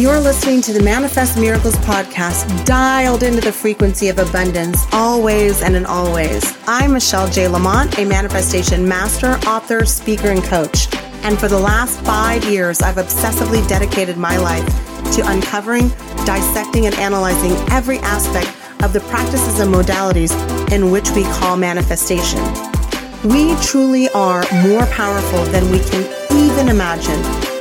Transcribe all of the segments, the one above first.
You're listening to the Manifest Miracles podcast, dialed into the frequency of abundance, always and in always. I'm Michelle J. Lamont, a manifestation master, author, speaker, and coach. And for the last five years, I've obsessively dedicated my life to uncovering, dissecting, and analyzing every aspect of the practices and modalities in which we call manifestation. We truly are more powerful than we can even imagine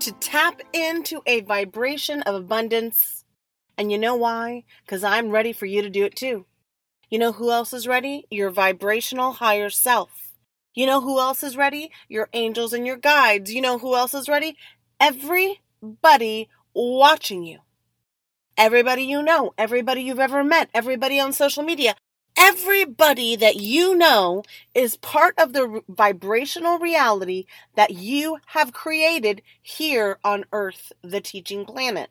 to tap into a vibration of abundance. And you know why? Because I'm ready for you to do it too. You know who else is ready? Your vibrational higher self. You know who else is ready? Your angels and your guides. You know who else is ready? Everybody watching you. Everybody you know, everybody you've ever met, everybody on social media, everybody that you know is part of the vibrational reality that you have created here on Earth, the teaching planet.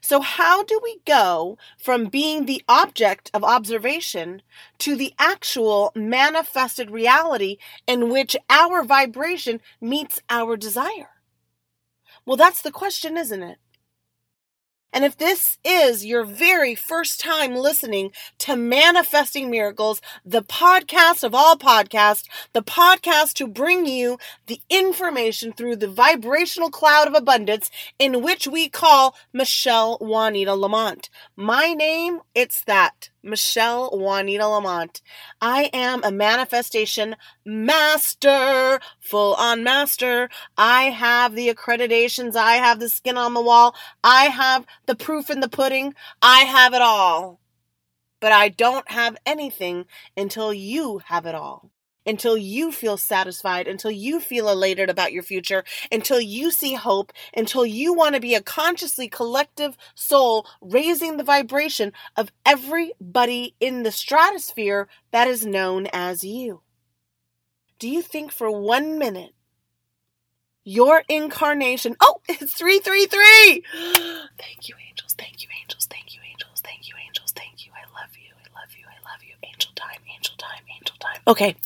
So, how do we go from being the object of observation to the actual manifested reality in which our vibration meets our desire? Well, that's the question, isn't it? And if this is your very first time listening to Manifesting Miracles, the podcast of all podcasts, the podcast to bring you the information through the vibrational cloud of abundance in which we call Michelle Juanita Lamont. My name, it's that. Michelle Juanita Lamont. I am a manifestation master, full on master. I have the accreditations. I have the skin on the wall. I have the proof in the pudding. I have it all. But I don't have anything until you have it all until you feel satisfied, until you feel elated about your future, until you see hope, until you want to be a consciously collective soul raising the vibration of everybody in the stratosphere that is known as you. Do you think for one minute your incarnation, oh, it's 333! Thank you, angels, thank you, angels, thank you, angels, thank you, angels, thank you. I love you, I love you, I love you, angel time, angel time, time. Okay.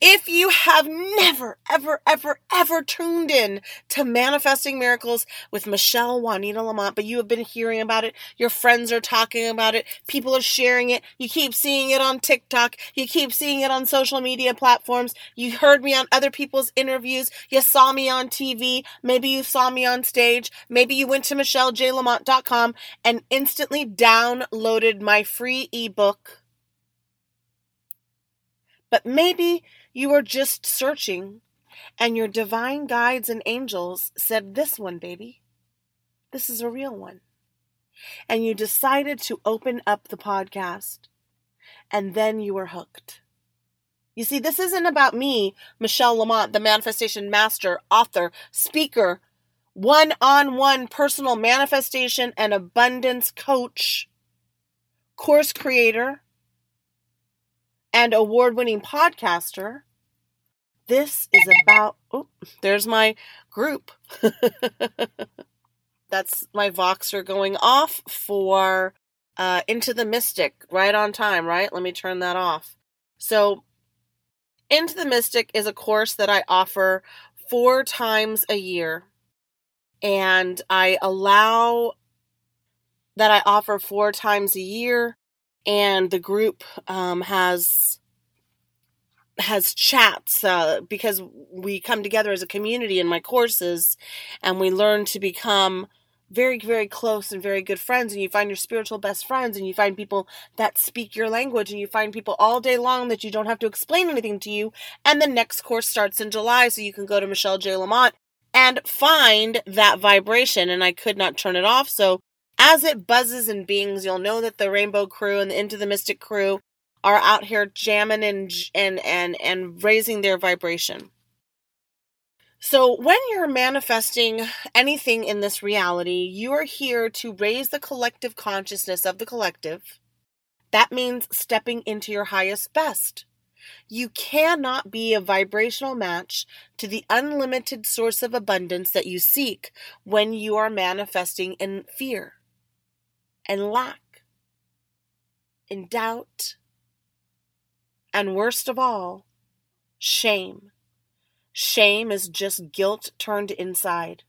If you have never, ever, ever, ever tuned in to Manifesting Miracles with Michelle Juanita Lamont, but you have been hearing about it, your friends are talking about it, people are sharing it, you keep seeing it on TikTok, you keep seeing it on social media platforms, you heard me on other people's interviews, you saw me on TV, maybe you saw me on stage, maybe you went to michellejlamont.com and instantly downloaded my free ebook. But maybe you were just searching, and your divine guides and angels said, This one, baby. This is a real one. And you decided to open up the podcast, and then you were hooked. You see, this isn't about me, Michelle Lamont, the manifestation master, author, speaker, one on one personal manifestation and abundance coach, course creator, and award winning podcaster. This is about, oh, there's my group. That's my Voxer going off for uh, Into the Mystic right on time, right? Let me turn that off. So, Into the Mystic is a course that I offer four times a year. And I allow that I offer four times a year. And the group um, has has chats uh, because we come together as a community in my courses and we learn to become very very close and very good friends and you find your spiritual best friends and you find people that speak your language and you find people all day long that you don't have to explain anything to you and the next course starts in July so you can go to Michelle J. Lamont and find that vibration and I could not turn it off so as it buzzes and bings you'll know that the rainbow crew and the into the mystic crew are out here jamming and and and and raising their vibration. So, when you're manifesting anything in this reality, you are here to raise the collective consciousness of the collective. That means stepping into your highest best. You cannot be a vibrational match to the unlimited source of abundance that you seek when you are manifesting in fear and lack, and doubt, and worst of all, shame. Shame is just guilt turned inside.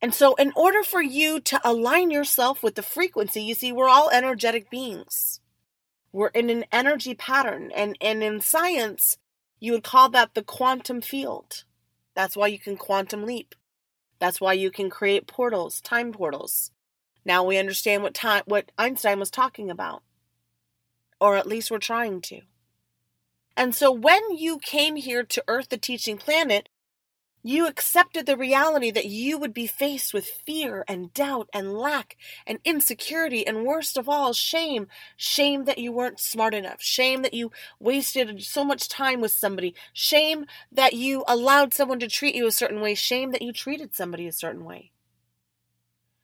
And so, in order for you to align yourself with the frequency, you see, we're all energetic beings. We're in an energy pattern. And, and in science, you would call that the quantum field. That's why you can quantum leap. That's why you can create portals, time portals. Now we understand what time what Einstein was talking about. Or at least we're trying to. And so when you came here to Earth, the teaching planet, you accepted the reality that you would be faced with fear and doubt and lack and insecurity and worst of all, shame. Shame that you weren't smart enough. Shame that you wasted so much time with somebody. Shame that you allowed someone to treat you a certain way. Shame that you treated somebody a certain way.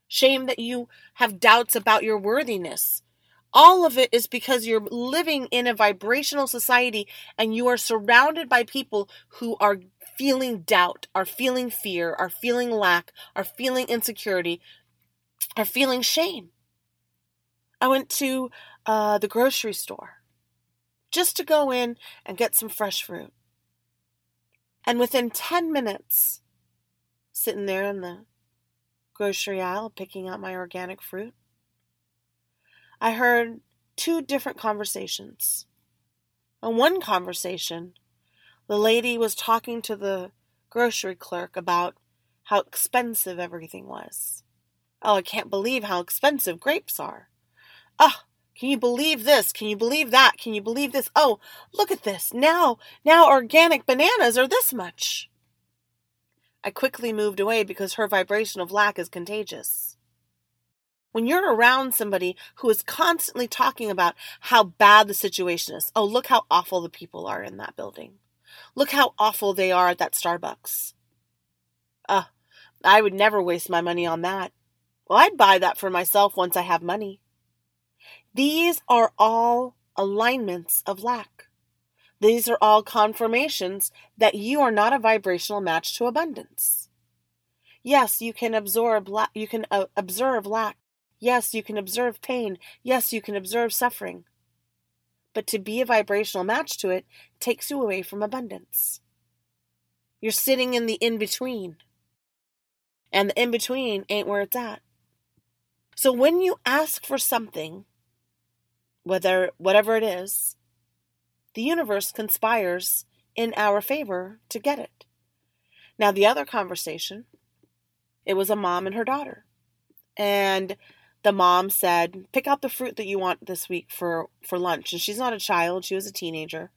Shame that you have doubts about your worthiness. All of it is because you're living in a vibrational society and you are surrounded by people who are feeling doubt, are feeling fear, are feeling lack, are feeling insecurity, are feeling shame. I went to uh, the grocery store just to go in and get some fresh fruit. And within 10 minutes, sitting there in the grocery aisle picking out my organic fruit, I heard two different conversations. In one conversation, the lady was talking to the grocery clerk about how expensive everything was. Oh, I can't believe how expensive grapes are. Ah, oh, can you believe this? Can you believe that? Can you believe this? Oh, look at this. Now, now organic bananas are this much. I quickly moved away because her vibration of lack is contagious. When you're around somebody who is constantly talking about how bad the situation is, oh, look how awful the people are in that building. Look how awful they are at that Starbucks. Uh, I would never waste my money on that. Well, I'd buy that for myself once I have money. These are all alignments of lack. These are all confirmations that you are not a vibrational match to abundance. Yes, you can absorb la- you can uh, observe lack Yes, you can observe pain. Yes, you can observe suffering. But to be a vibrational match to it takes you away from abundance. You're sitting in the in between. And the in between ain't where it's at. So when you ask for something, whether whatever it is, the universe conspires in our favor to get it. Now the other conversation, it was a mom and her daughter. And the mom said, "Pick out the fruit that you want this week for for lunch." And she's not a child; she was a teenager,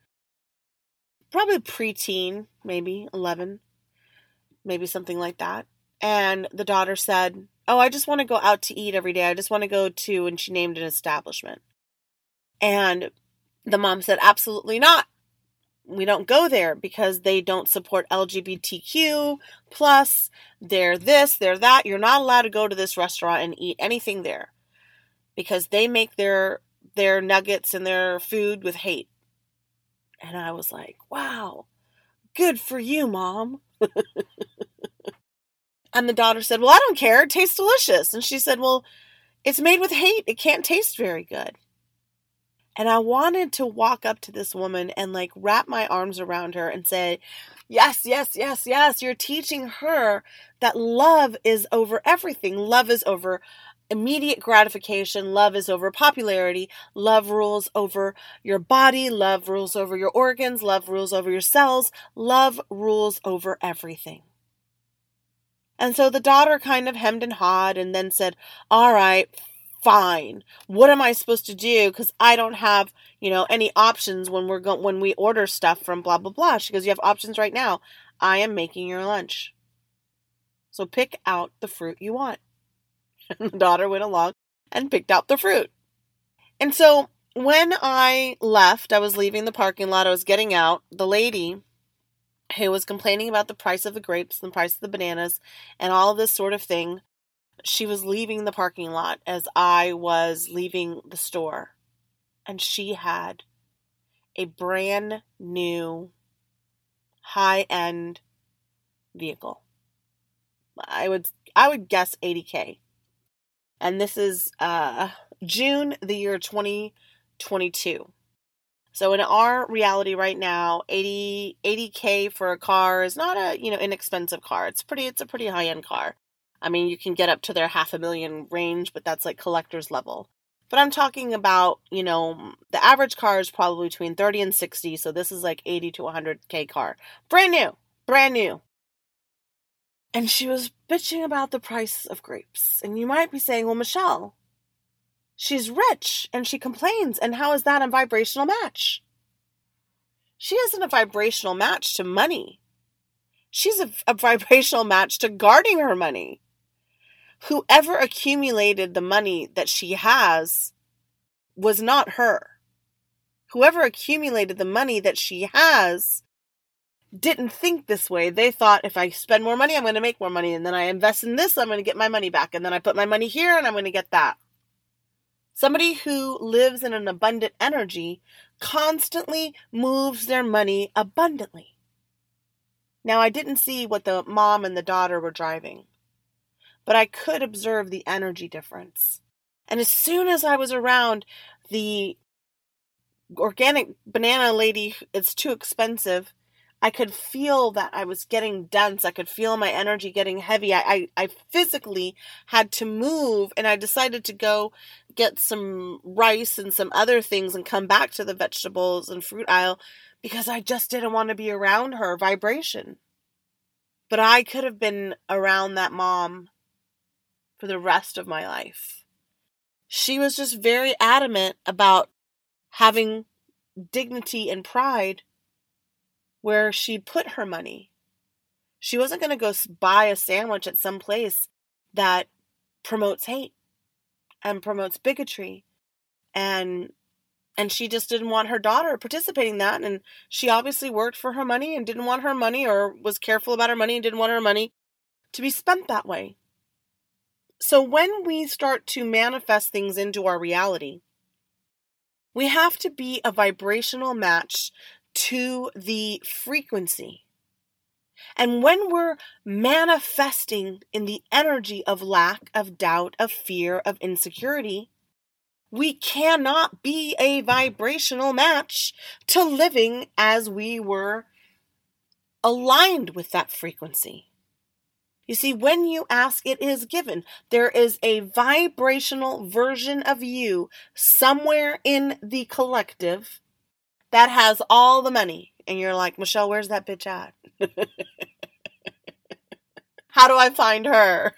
probably preteen, maybe eleven, maybe something like that. And the daughter said, "Oh, I just want to go out to eat every day. I just want to go to," and she named an establishment. And the mom said, "Absolutely not we don't go there because they don't support LGBTQ plus they're this, they're that. You're not allowed to go to this restaurant and eat anything there because they make their their nuggets and their food with hate. And I was like, "Wow. Good for you, mom." and the daughter said, "Well, I don't care. It tastes delicious." And she said, "Well, it's made with hate. It can't taste very good." And I wanted to walk up to this woman and like wrap my arms around her and say, Yes, yes, yes, yes. You're teaching her that love is over everything. Love is over immediate gratification. Love is over popularity. Love rules over your body. Love rules over your organs. Love rules over your cells. Love rules over everything. And so the daughter kind of hemmed and hawed and then said, All right, fine. What am I supposed to do? Because I don't have, you know, any options when we're going when we order stuff from blah blah blah. She goes, you have options right now. I am making your lunch. So pick out the fruit you want. And the daughter went along and picked out the fruit. And so when I left, I was leaving the parking lot, I was getting out, the lady who was complaining about the price of the grapes and the price of the bananas and all this sort of thing she was leaving the parking lot as I was leaving the store. And she had a brand new high end vehicle. I would I would guess 80k. And this is uh June the year 2022. So in our reality right now, 80 80k for a car is not a, you know, inexpensive car. It's pretty it's a pretty high-end car. I mean, you can get up to their half a million range, but that's like collector's level. But I'm talking about, you know, the average car is probably between 30 and 60, so this is like 80 to 100k car. Brand new, brand new. And she was bitching about the price of grapes. And you might be saying, well, Michelle, she's rich and she complains. And how is that a vibrational match? She isn't a vibrational match to money. She's a, a vibrational match to guarding her money whoever accumulated the money that she has was not her. Whoever accumulated the money that she has didn't think this way. They thought if I spend more money, I'm going to make more money. And then I invest in this, I'm going to get my money back. And then I put my money here and I'm going to get that. Somebody who lives in an abundant energy constantly moves their money abundantly. Now, I didn't see what the mom and the daughter were driving but I could observe the energy difference. And as soon as I was around the organic banana lady, it's too expensive. I could feel that I was getting dense. I could feel my energy getting heavy. I, I, I, physically had to move, and I decided to go get some rice and some other things and come back to the vegetables and fruit aisle because I just didn't want to be around her vibration. But I could have been around that mom for the rest of my life. She was just very adamant about having dignity and pride where she put her money. She wasn't going to go buy a sandwich at some place that promotes hate and promotes bigotry and and she just didn't want her daughter participating in that and she obviously worked for her money and didn't want her money or was careful about her money and didn't want her money to be spent that way so when we start to manifest things into our reality, we have to be a vibrational match to the frequency. And when we're manifesting in the energy of lack, of doubt, of fear, of insecurity, we cannot be a vibrational match to living as we were aligned with that frequency. You see, when you ask, it is given. There is a vibrational version of you somewhere in the collective that has all the money. And you're like, Michelle, where's that bitch at? How do I find her?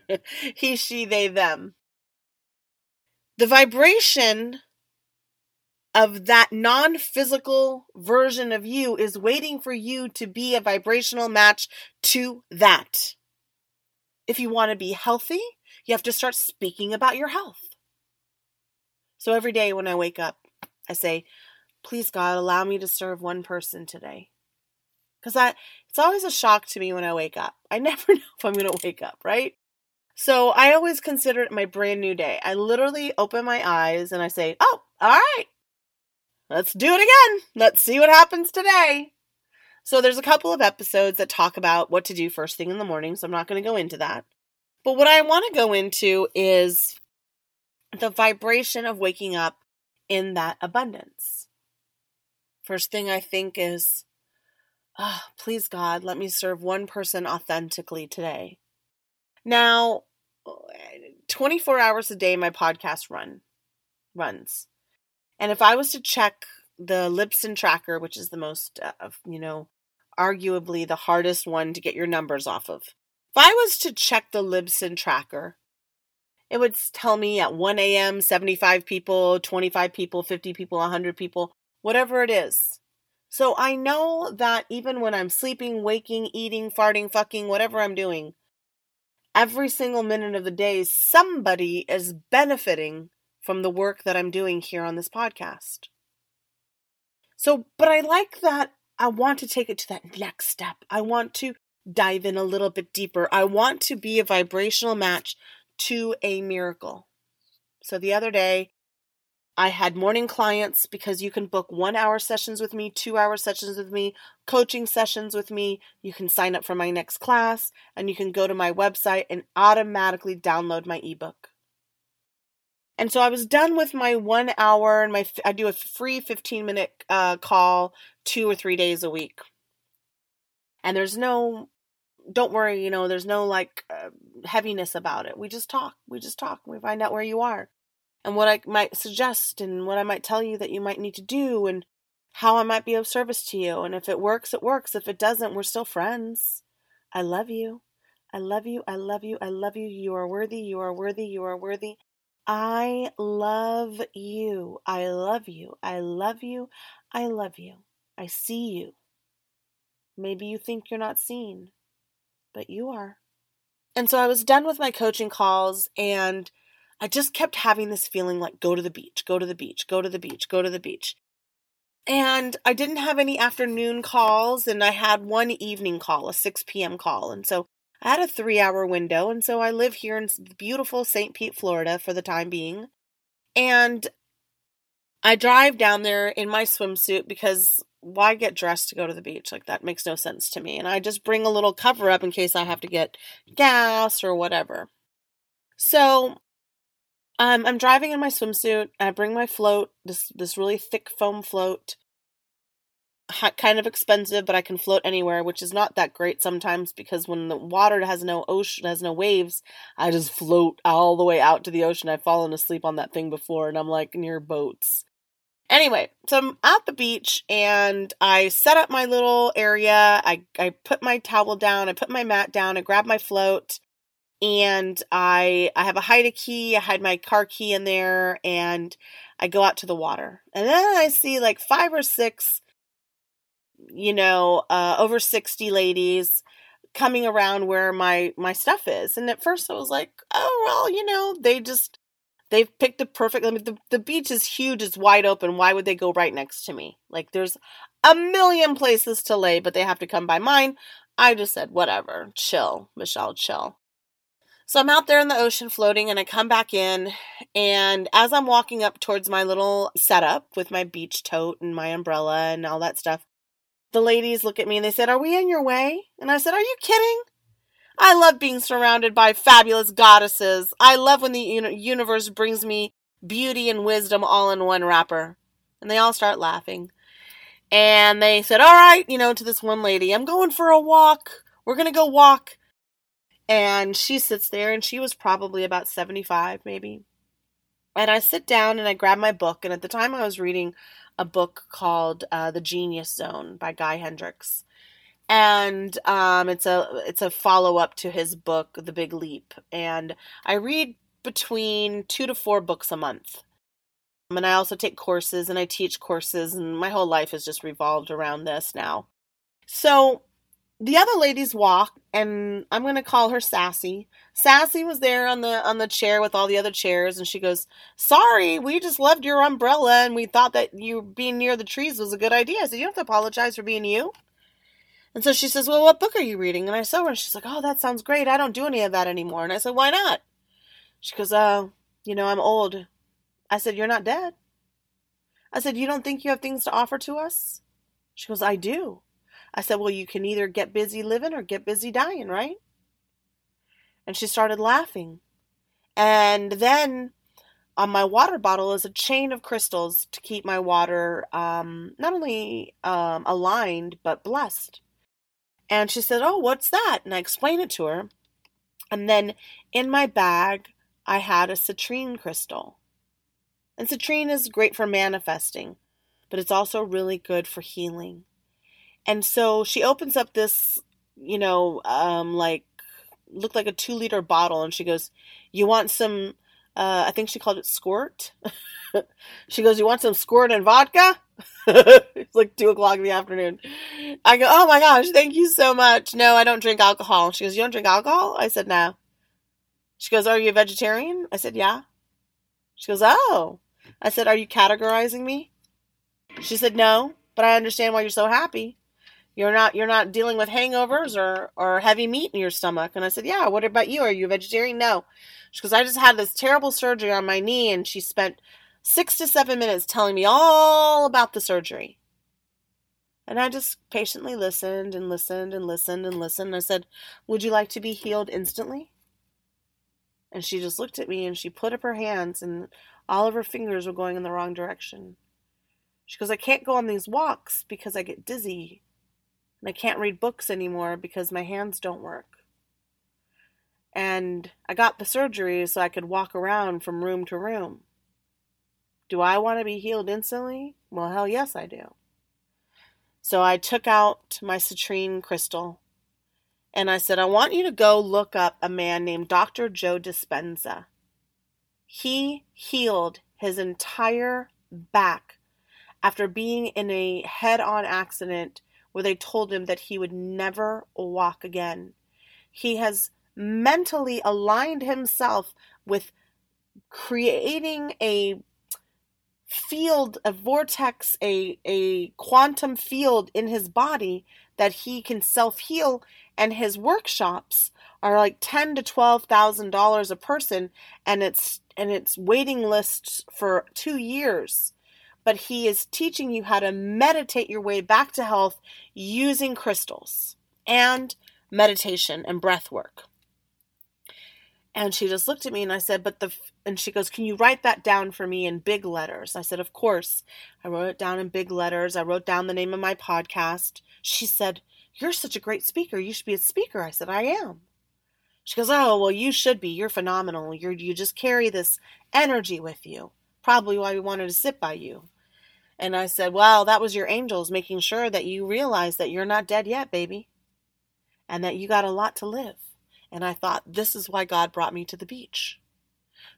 he, she, they, them. The vibration of that non physical version of you is waiting for you to be a vibrational match to that. If you want to be healthy, you have to start speaking about your health. So every day when I wake up, I say, Please, God, allow me to serve one person today. Because I it's always a shock to me when I wake up. I never know if I'm going to wake up, right? So I always consider it my brand new day. I literally open my eyes and I say, Oh, all right, let's do it again. Let's see what happens today. So there's a couple of episodes that talk about what to do first thing in the morning, so I'm not going to go into that. But what I want to go into is the vibration of waking up in that abundance. First thing I think is, oh, please God, let me serve one person authentically today. Now, 24 hours a day my podcast run runs. And if I was to check the Libsyn tracker, which is the most, uh, you know, arguably the hardest one to get your numbers off of. If I was to check the Libsyn tracker, it would tell me at 1 a.m. 75 people, 25 people, 50 people, 100 people, whatever it is. So I know that even when I'm sleeping, waking, eating, farting, fucking, whatever I'm doing, every single minute of the day, somebody is benefiting from the work that I'm doing here on this podcast. So, but I like that. I want to take it to that next step. I want to dive in a little bit deeper. I want to be a vibrational match to a miracle. So the other day, I had morning clients because you can book one hour sessions with me, two hour sessions with me, coaching sessions with me. You can sign up for my next class and you can go to my website and automatically download my ebook. And so I was done with my one hour and my, I do a free 15 minute uh, call two or three days a week. And there's no, don't worry, you know, there's no like uh, heaviness about it. We just talk. We just talk. We find out where you are and what I might suggest and what I might tell you that you might need to do and how I might be of service to you. And if it works, it works. If it doesn't, we're still friends. I love you. I love you. I love you. I love you. You are worthy. You are worthy. You are worthy. I love you. I love you. I love you. I love you. I see you. Maybe you think you're not seen, but you are. And so I was done with my coaching calls and I just kept having this feeling like go to the beach, go to the beach, go to the beach, go to the beach. And I didn't have any afternoon calls, and I had one evening call, a 6 p.m. call. And so I had a three hour window. And so I live here in beautiful St. Pete, Florida for the time being. And I drive down there in my swimsuit because why get dressed to go to the beach? Like that makes no sense to me. And I just bring a little cover up in case I have to get gas or whatever. So um, I'm driving in my swimsuit. I bring my float, this this really thick foam float. Kind of expensive, but I can float anywhere, which is not that great sometimes because when the water has no ocean, has no waves, I just float all the way out to the ocean. I've fallen asleep on that thing before, and I'm like near boats. Anyway, so I'm at the beach and I set up my little area. I, I put my towel down, I put my mat down, I grab my float, and I I have a hide a key, I hide my car key in there, and I go out to the water. And then I see like five or six, you know, uh, over 60 ladies coming around where my my stuff is. And at first I was like, oh well, you know, they just they've picked the perfect I mean the, the beach is huge, it's wide open. Why would they go right next to me? Like there's a million places to lay, but they have to come by mine. I just said, whatever, chill, Michelle, chill. So I'm out there in the ocean floating and I come back in. And as I'm walking up towards my little setup with my beach tote and my umbrella and all that stuff, the ladies look at me and they said, Are we in your way? And I said, Are you kidding? I love being surrounded by fabulous goddesses. I love when the universe brings me beauty and wisdom all in one wrapper. And they all start laughing. And they said, All right, you know, to this one lady, I'm going for a walk. We're going to go walk. And she sits there, and she was probably about 75, maybe. And I sit down and I grab my book. And at the time, I was reading a book called uh, The Genius Zone by Guy Hendricks. And um, it's a it's a follow up to his book The Big Leap. And I read between two to four books a month. And I also take courses and I teach courses, and my whole life has just revolved around this now. So the other ladies walk, and I'm going to call her Sassy. Sassy was there on the on the chair with all the other chairs, and she goes, "Sorry, we just loved your umbrella, and we thought that you being near the trees was a good idea." I said, "You don't have to apologize for being you." And so she says, "Well, what book are you reading?" And I saw her, and she's like, "Oh, that sounds great. I don't do any of that anymore." And I said, "Why not?" She goes, "Oh, you know, I'm old. I said, You're not dead. I said, You don't think you have things to offer to us? She goes, I do. I said, Well, you can either get busy living or get busy dying, right? And she started laughing. And then on my water bottle is a chain of crystals to keep my water um, not only um, aligned, but blessed. And she said, Oh, what's that? And I explained it to her. And then in my bag, I had a citrine crystal. And citrine is great for manifesting, but it's also really good for healing. And so she opens up this, you know, um, like, looked like a two liter bottle, and she goes, You want some, uh, I think she called it squirt. she goes, You want some squirt and vodka? it's like two o'clock in the afternoon. I go, Oh my gosh, thank you so much. No, I don't drink alcohol. She goes, You don't drink alcohol? I said, No. She goes, Are you a vegetarian? I said, Yeah. She goes, Oh. I said, Are you categorizing me? She said, No, but I understand why you're so happy. You're not you're not dealing with hangovers or, or heavy meat in your stomach. And I said, Yeah, what about you? Are you a vegetarian? No. because I just had this terrible surgery on my knee and she spent six to seven minutes telling me all about the surgery. And I just patiently listened and listened and listened and listened. and I said, Would you like to be healed instantly? And she just looked at me and she put up her hands and all of her fingers were going in the wrong direction. She goes, I can't go on these walks because I get dizzy. And I can't read books anymore because my hands don't work. And I got the surgery so I could walk around from room to room. Do I want to be healed instantly? Well, hell yes, I do. So I took out my citrine crystal and I said, I want you to go look up a man named Dr. Joe Dispenza. He healed his entire back after being in a head on accident where they told him that he would never walk again. He has mentally aligned himself with creating a field, a vortex, a, a quantum field in his body that he can self heal. And his workshops are like ten to twelve thousand dollars a person, and it's and it's waiting lists for two years. But he is teaching you how to meditate your way back to health using crystals and meditation and breath work. And she just looked at me and I said, But the, and she goes, Can you write that down for me in big letters? I said, Of course. I wrote it down in big letters. I wrote down the name of my podcast. She said, You're such a great speaker. You should be a speaker. I said, I am. She goes, Oh, well, you should be. You're phenomenal. You're, you just carry this energy with you. Probably why we wanted to sit by you. And I said, Well, that was your angels making sure that you realize that you're not dead yet, baby, and that you got a lot to live. And I thought, This is why God brought me to the beach.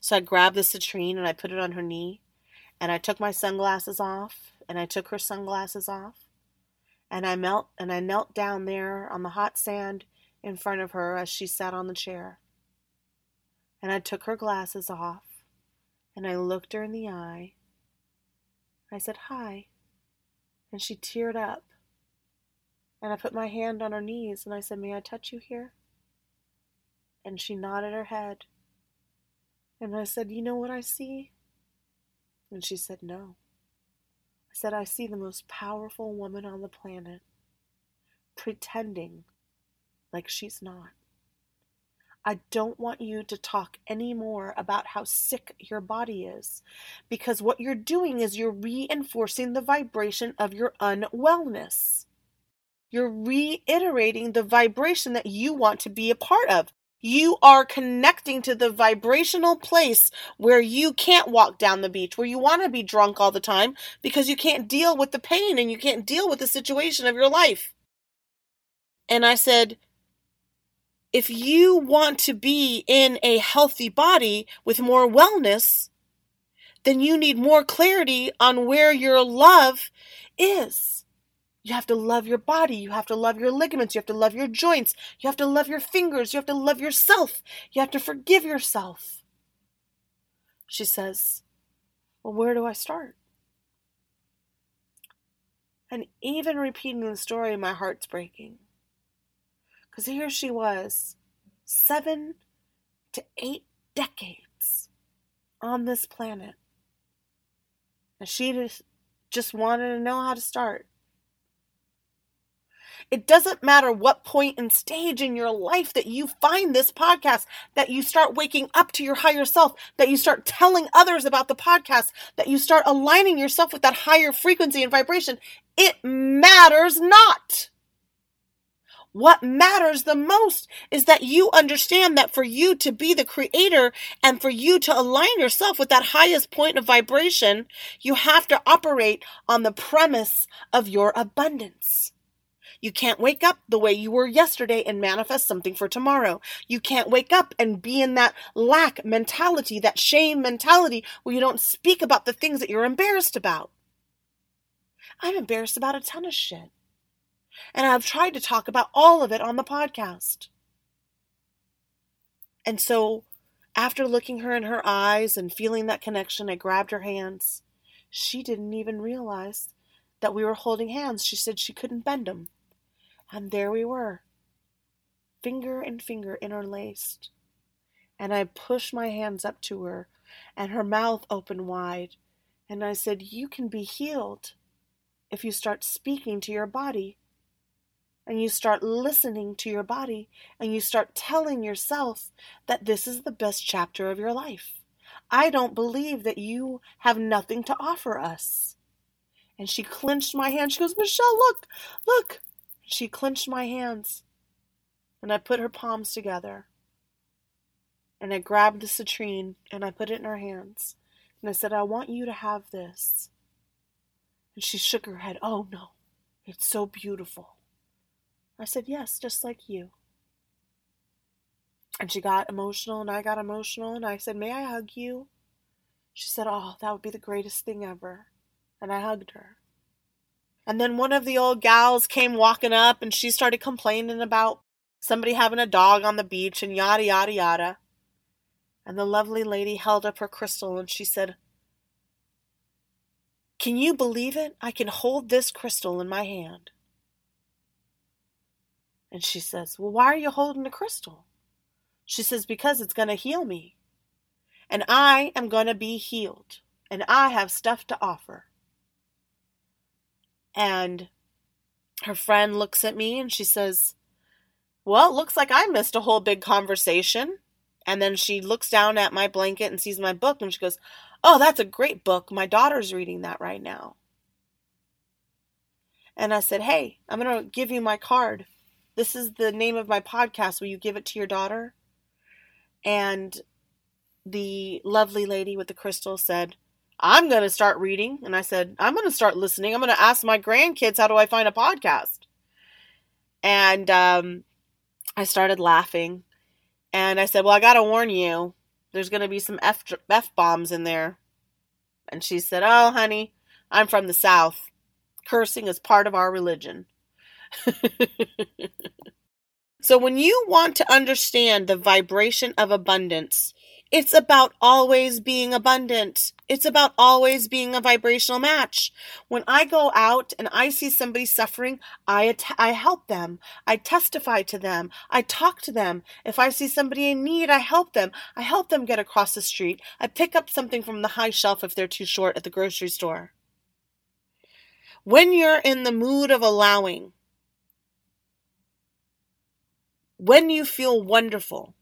So I grabbed the citrine and I put it on her knee, and I took my sunglasses off, and I took her sunglasses off, and I melt and I knelt down there on the hot sand in front of her as she sat on the chair. And I took her glasses off and I looked her in the eye. I said, Hi. And she teared up. And I put my hand on her knees and I said, May I touch you here? And she nodded her head. And I said, You know what I see? And she said, No. I said, I see the most powerful woman on the planet pretending like she's not. I don't want you to talk anymore about how sick your body is because what you're doing is you're reinforcing the vibration of your unwellness. You're reiterating the vibration that you want to be a part of. You are connecting to the vibrational place where you can't walk down the beach, where you want to be drunk all the time because you can't deal with the pain and you can't deal with the situation of your life. And I said, if you want to be in a healthy body with more wellness, then you need more clarity on where your love is. You have to love your body. You have to love your ligaments. You have to love your joints. You have to love your fingers. You have to love yourself. You have to forgive yourself. She says, Well, where do I start? And even repeating the story, my heart's breaking. Because here she was, seven to eight decades on this planet. And she just, wanted to know how to start. It doesn't matter what point and stage in your life that you find this podcast, that you start waking up to your higher self, that you start telling others about the podcast, that you start aligning yourself with that higher frequency and vibration. It matters not. What matters the most is that you understand that for you to be the creator and for you to align yourself with that highest point of vibration, you have to operate on the premise of your abundance. You can't wake up the way you were yesterday and manifest something for tomorrow. You can't wake up and be in that lack mentality, that shame mentality where you don't speak about the things that you're embarrassed about. I'm embarrassed about a ton of shit and I've tried to talk about all of it on the podcast. And so, after looking her in her eyes and feeling that connection, I grabbed her hands. She didn't even realize that we were holding hands. She said she couldn't bend them. And there we were, finger and finger interlaced. And I pushed my hands up to her, and her mouth opened wide. And I said, You can be healed if you start speaking to your body and you start listening to your body and you start telling yourself that this is the best chapter of your life. I don't believe that you have nothing to offer us. And she clenched my hand. She goes, Michelle, look, look. She clenched my hands. And I put her palms together. And I grabbed the citrine and I put it in her hands. And I said, I want you to have this. And she shook her head. Oh, no. It's so beautiful. I said, Yes, just like you. And she got emotional, and I got emotional, and I said, May I hug you? She said, Oh, that would be the greatest thing ever. And I hugged her. And then one of the old gals came walking up, and she started complaining about somebody having a dog on the beach, and yada, yada, yada. And the lovely lady held up her crystal, and she said, Can you believe it? I can hold this crystal in my hand. And she says, Well, why are you holding the crystal? She says, Because it's going to heal me. And I am going to be healed. And I have stuff to offer. And her friend looks at me and she says, Well, looks like I missed a whole big conversation. And then she looks down at my blanket and sees my book and she goes, Oh, that's a great book. My daughter's reading that right now. And I said, Hey, I'm going to give you my card. This is the name of my podcast. Will you give it to your daughter? And the lovely lady with the crystal said, I'm going to start reading. And I said, I'm going to start listening. I'm going to ask my grandkids, how do I find a podcast? And um, I started laughing. And I said, Well, I got to warn you, there's going to be some F, F bombs in there. And she said, Oh, honey, I'm from the South. Cursing is part of our religion. so, when you want to understand the vibration of abundance, it's about always being abundant. It's about always being a vibrational match. When I go out and I see somebody suffering, I, att- I help them. I testify to them. I talk to them. If I see somebody in need, I help them. I help them get across the street. I pick up something from the high shelf if they're too short at the grocery store. When you're in the mood of allowing, when you feel wonderful,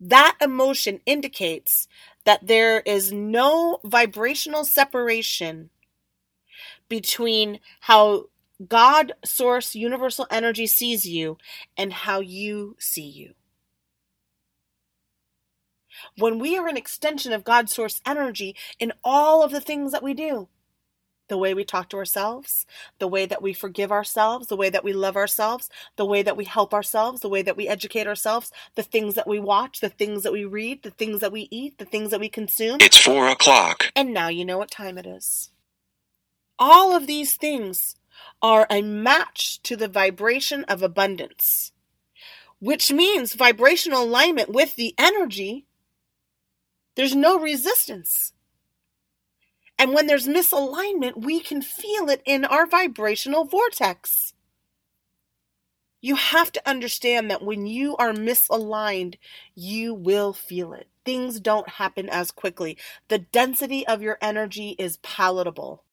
that emotion indicates that there is no vibrational separation between how God, source, universal energy sees you and how you see you. When we are an extension of God, source energy in all of the things that we do, the way we talk to ourselves, the way that we forgive ourselves, the way that we love ourselves, the way that we help ourselves, the way that we educate ourselves, the things that we watch, the things that we read, the things that we eat, the things that we consume. It's four o'clock. And now you know what time it is. All of these things are a match to the vibration of abundance, which means vibrational alignment with the energy. There's no resistance. And when there's misalignment, we can feel it in our vibrational vortex. You have to understand that when you are misaligned, you will feel it. Things don't happen as quickly. The density of your energy is palatable.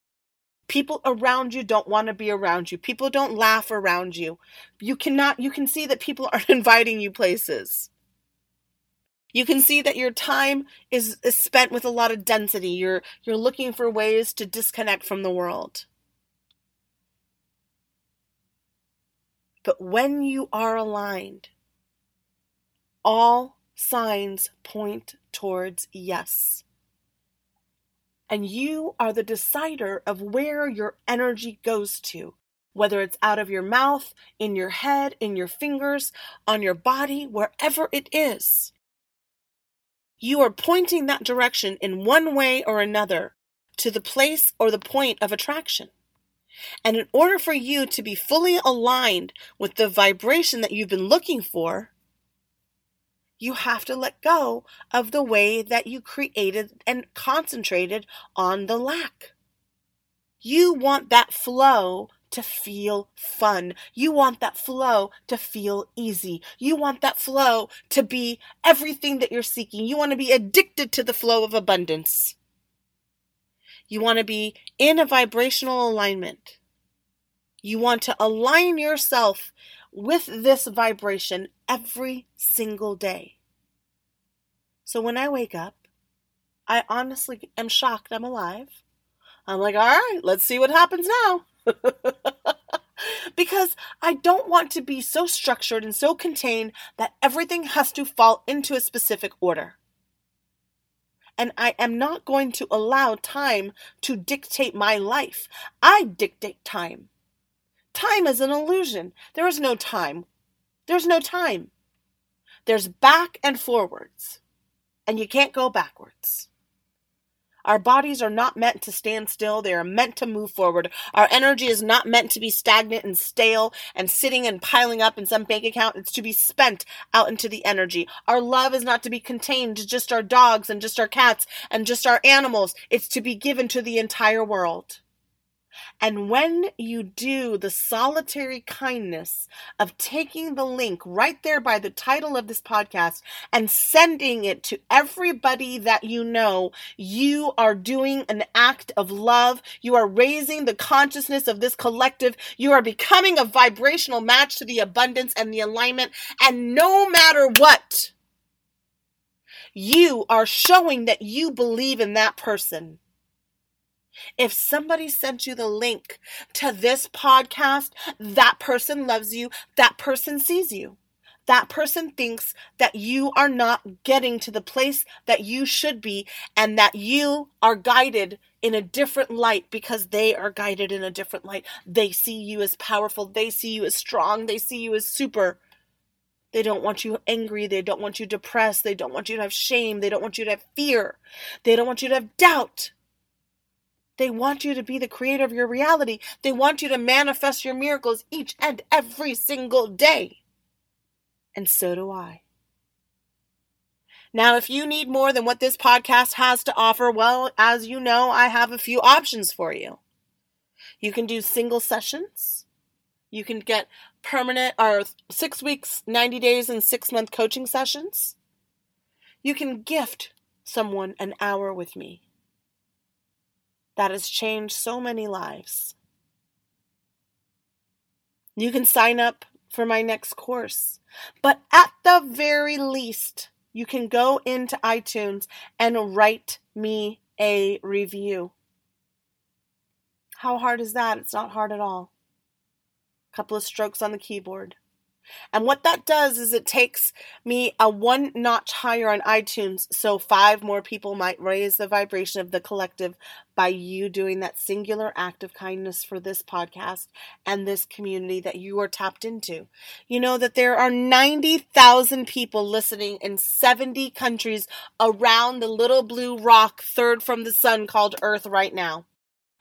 People around you don't want to be around you. People don't laugh around you. You cannot, you can see that people aren't inviting you places. You can see that your time is, is spent with a lot of density. You're, you're looking for ways to disconnect from the world. But when you are aligned, all signs point towards yes. And you are the decider of where your energy goes to, whether it's out of your mouth, in your head, in your fingers, on your body, wherever it is. You are pointing that direction in one way or another to the place or the point of attraction. And in order for you to be fully aligned with the vibration that you've been looking for, you have to let go of the way that you created and concentrated on the lack. You want that flow to feel fun. You want that flow to feel easy. You want that flow to be everything that you're seeking. You want to be addicted to the flow of abundance. You want to be in a vibrational alignment. You want to align yourself with this vibration every single day. So when I wake up, I honestly am shocked I'm alive. I'm like, all right, let's see what happens now. because I don't want to be so structured and so contained that everything has to fall into a specific order. And I am not going to allow time to dictate my life. I dictate time. Time is an illusion. There is no time. There's no time. There's back and forwards, and you can't go backwards. Our bodies are not meant to stand still. They are meant to move forward. Our energy is not meant to be stagnant and stale and sitting and piling up in some bank account. It's to be spent out into the energy. Our love is not to be contained to just our dogs and just our cats and just our animals. It's to be given to the entire world. And when you do the solitary kindness of taking the link right there by the title of this podcast and sending it to everybody that you know, you are doing an act of love. You are raising the consciousness of this collective. You are becoming a vibrational match to the abundance and the alignment. And no matter what, you are showing that you believe in that person. If somebody sent you the link to this podcast, that person loves you, that person sees you. That person thinks that you are not getting to the place that you should be and that you are guided in a different light because they are guided in a different light. They see you as powerful, they see you as strong, they see you as super. They don't want you angry. They don't want you depressed. They don't want you to have shame. They don't want you to have fear. They don't want you to have doubt. They want you to be the creator of your reality. They want you to manifest your miracles each and every single day. And so do I. Now, if you need more than what this podcast has to offer, well, as you know, I have a few options for you. You can do single sessions. You can get permanent or six weeks, 90 days, and six month coaching sessions. You can gift someone an hour with me that has changed so many lives. You can sign up for my next course, but at the very least, you can go into iTunes and write me a review. How hard is that? It's not hard at all. A couple of strokes on the keyboard. And what that does is it takes me a one notch higher on iTunes, so five more people might raise the vibration of the collective by you doing that singular act of kindness for this podcast and this community that you are tapped into. You know that there are 90,000 people listening in 70 countries around the little blue rock third from the sun called Earth right now.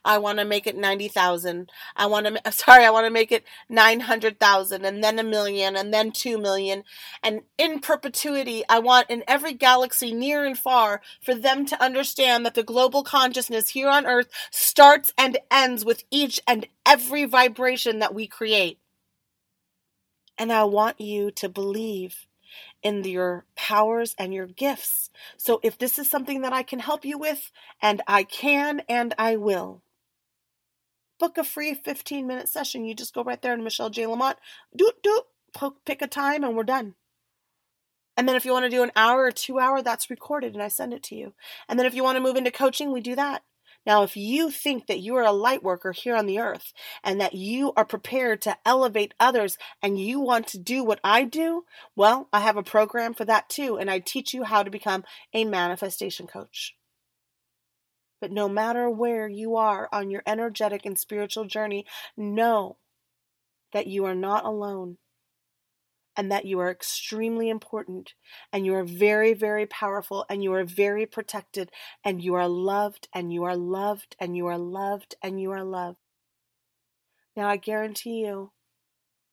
I want to make it 90,000. I want to, sorry, I want to make it 900,000 and then a million and then 2 million. And in perpetuity, I want in every galaxy near and far for them to understand that the global consciousness here on earth starts and ends with each and every vibration that we create. And I want you to believe in your powers and your gifts. So if this is something that I can help you with, and I can and I will, book a free 15 minute session. You just go right there to Michelle J. Lamont, do do pick a time, and we're done. And then if you want to do an hour or two hour, that's recorded and I send it to you. And then if you want to move into coaching, we do that. Now, if you think that you are a light worker here on the earth and that you are prepared to elevate others and you want to do what I do, well, I have a program for that too. And I teach you how to become a manifestation coach. But no matter where you are on your energetic and spiritual journey, know that you are not alone and that you are extremely important and you are very, very powerful and you are very protected and you are loved and you are loved and you are loved and you are loved. Now, I guarantee you,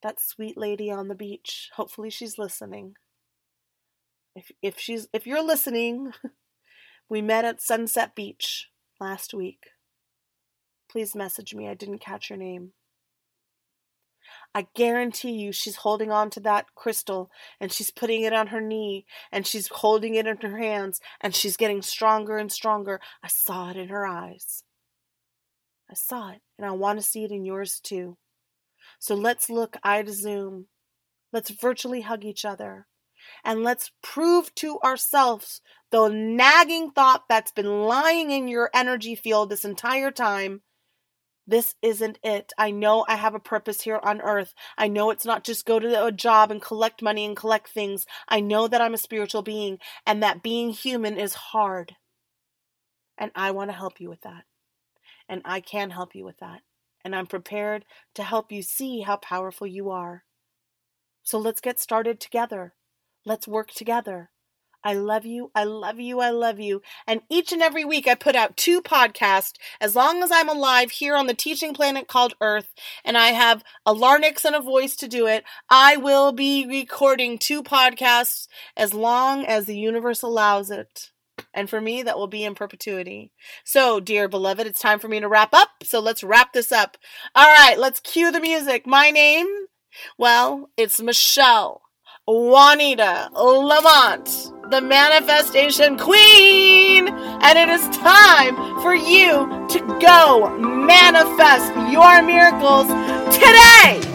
that sweet lady on the beach, hopefully she's listening. If, if she's if you're listening, we met at Sunset Beach last week. Please message me. I didn't catch your name. I guarantee you she's holding on to that crystal and she's putting it on her knee and she's holding it in her hands and she's getting stronger and stronger. I saw it in her eyes. I saw it and I want to see it in yours too. So let's look eye to Zoom. Let's virtually hug each other and let's prove to ourselves the nagging thought that's been lying in your energy field this entire time. This isn't it. I know I have a purpose here on earth. I know it's not just go to a job and collect money and collect things. I know that I'm a spiritual being and that being human is hard. And I want to help you with that. And I can help you with that. And I'm prepared to help you see how powerful you are. So let's get started together. Let's work together. I love you. I love you. I love you. And each and every week I put out two podcasts as long as I'm alive here on the teaching planet called Earth and I have a larynx and a voice to do it. I will be recording two podcasts as long as the universe allows it. And for me, that will be in perpetuity. So, dear beloved, it's time for me to wrap up. So let's wrap this up. All right, let's cue the music. My name? Well, it's Michelle. Juanita Lamont, the manifestation queen. And it is time for you to go manifest your miracles today.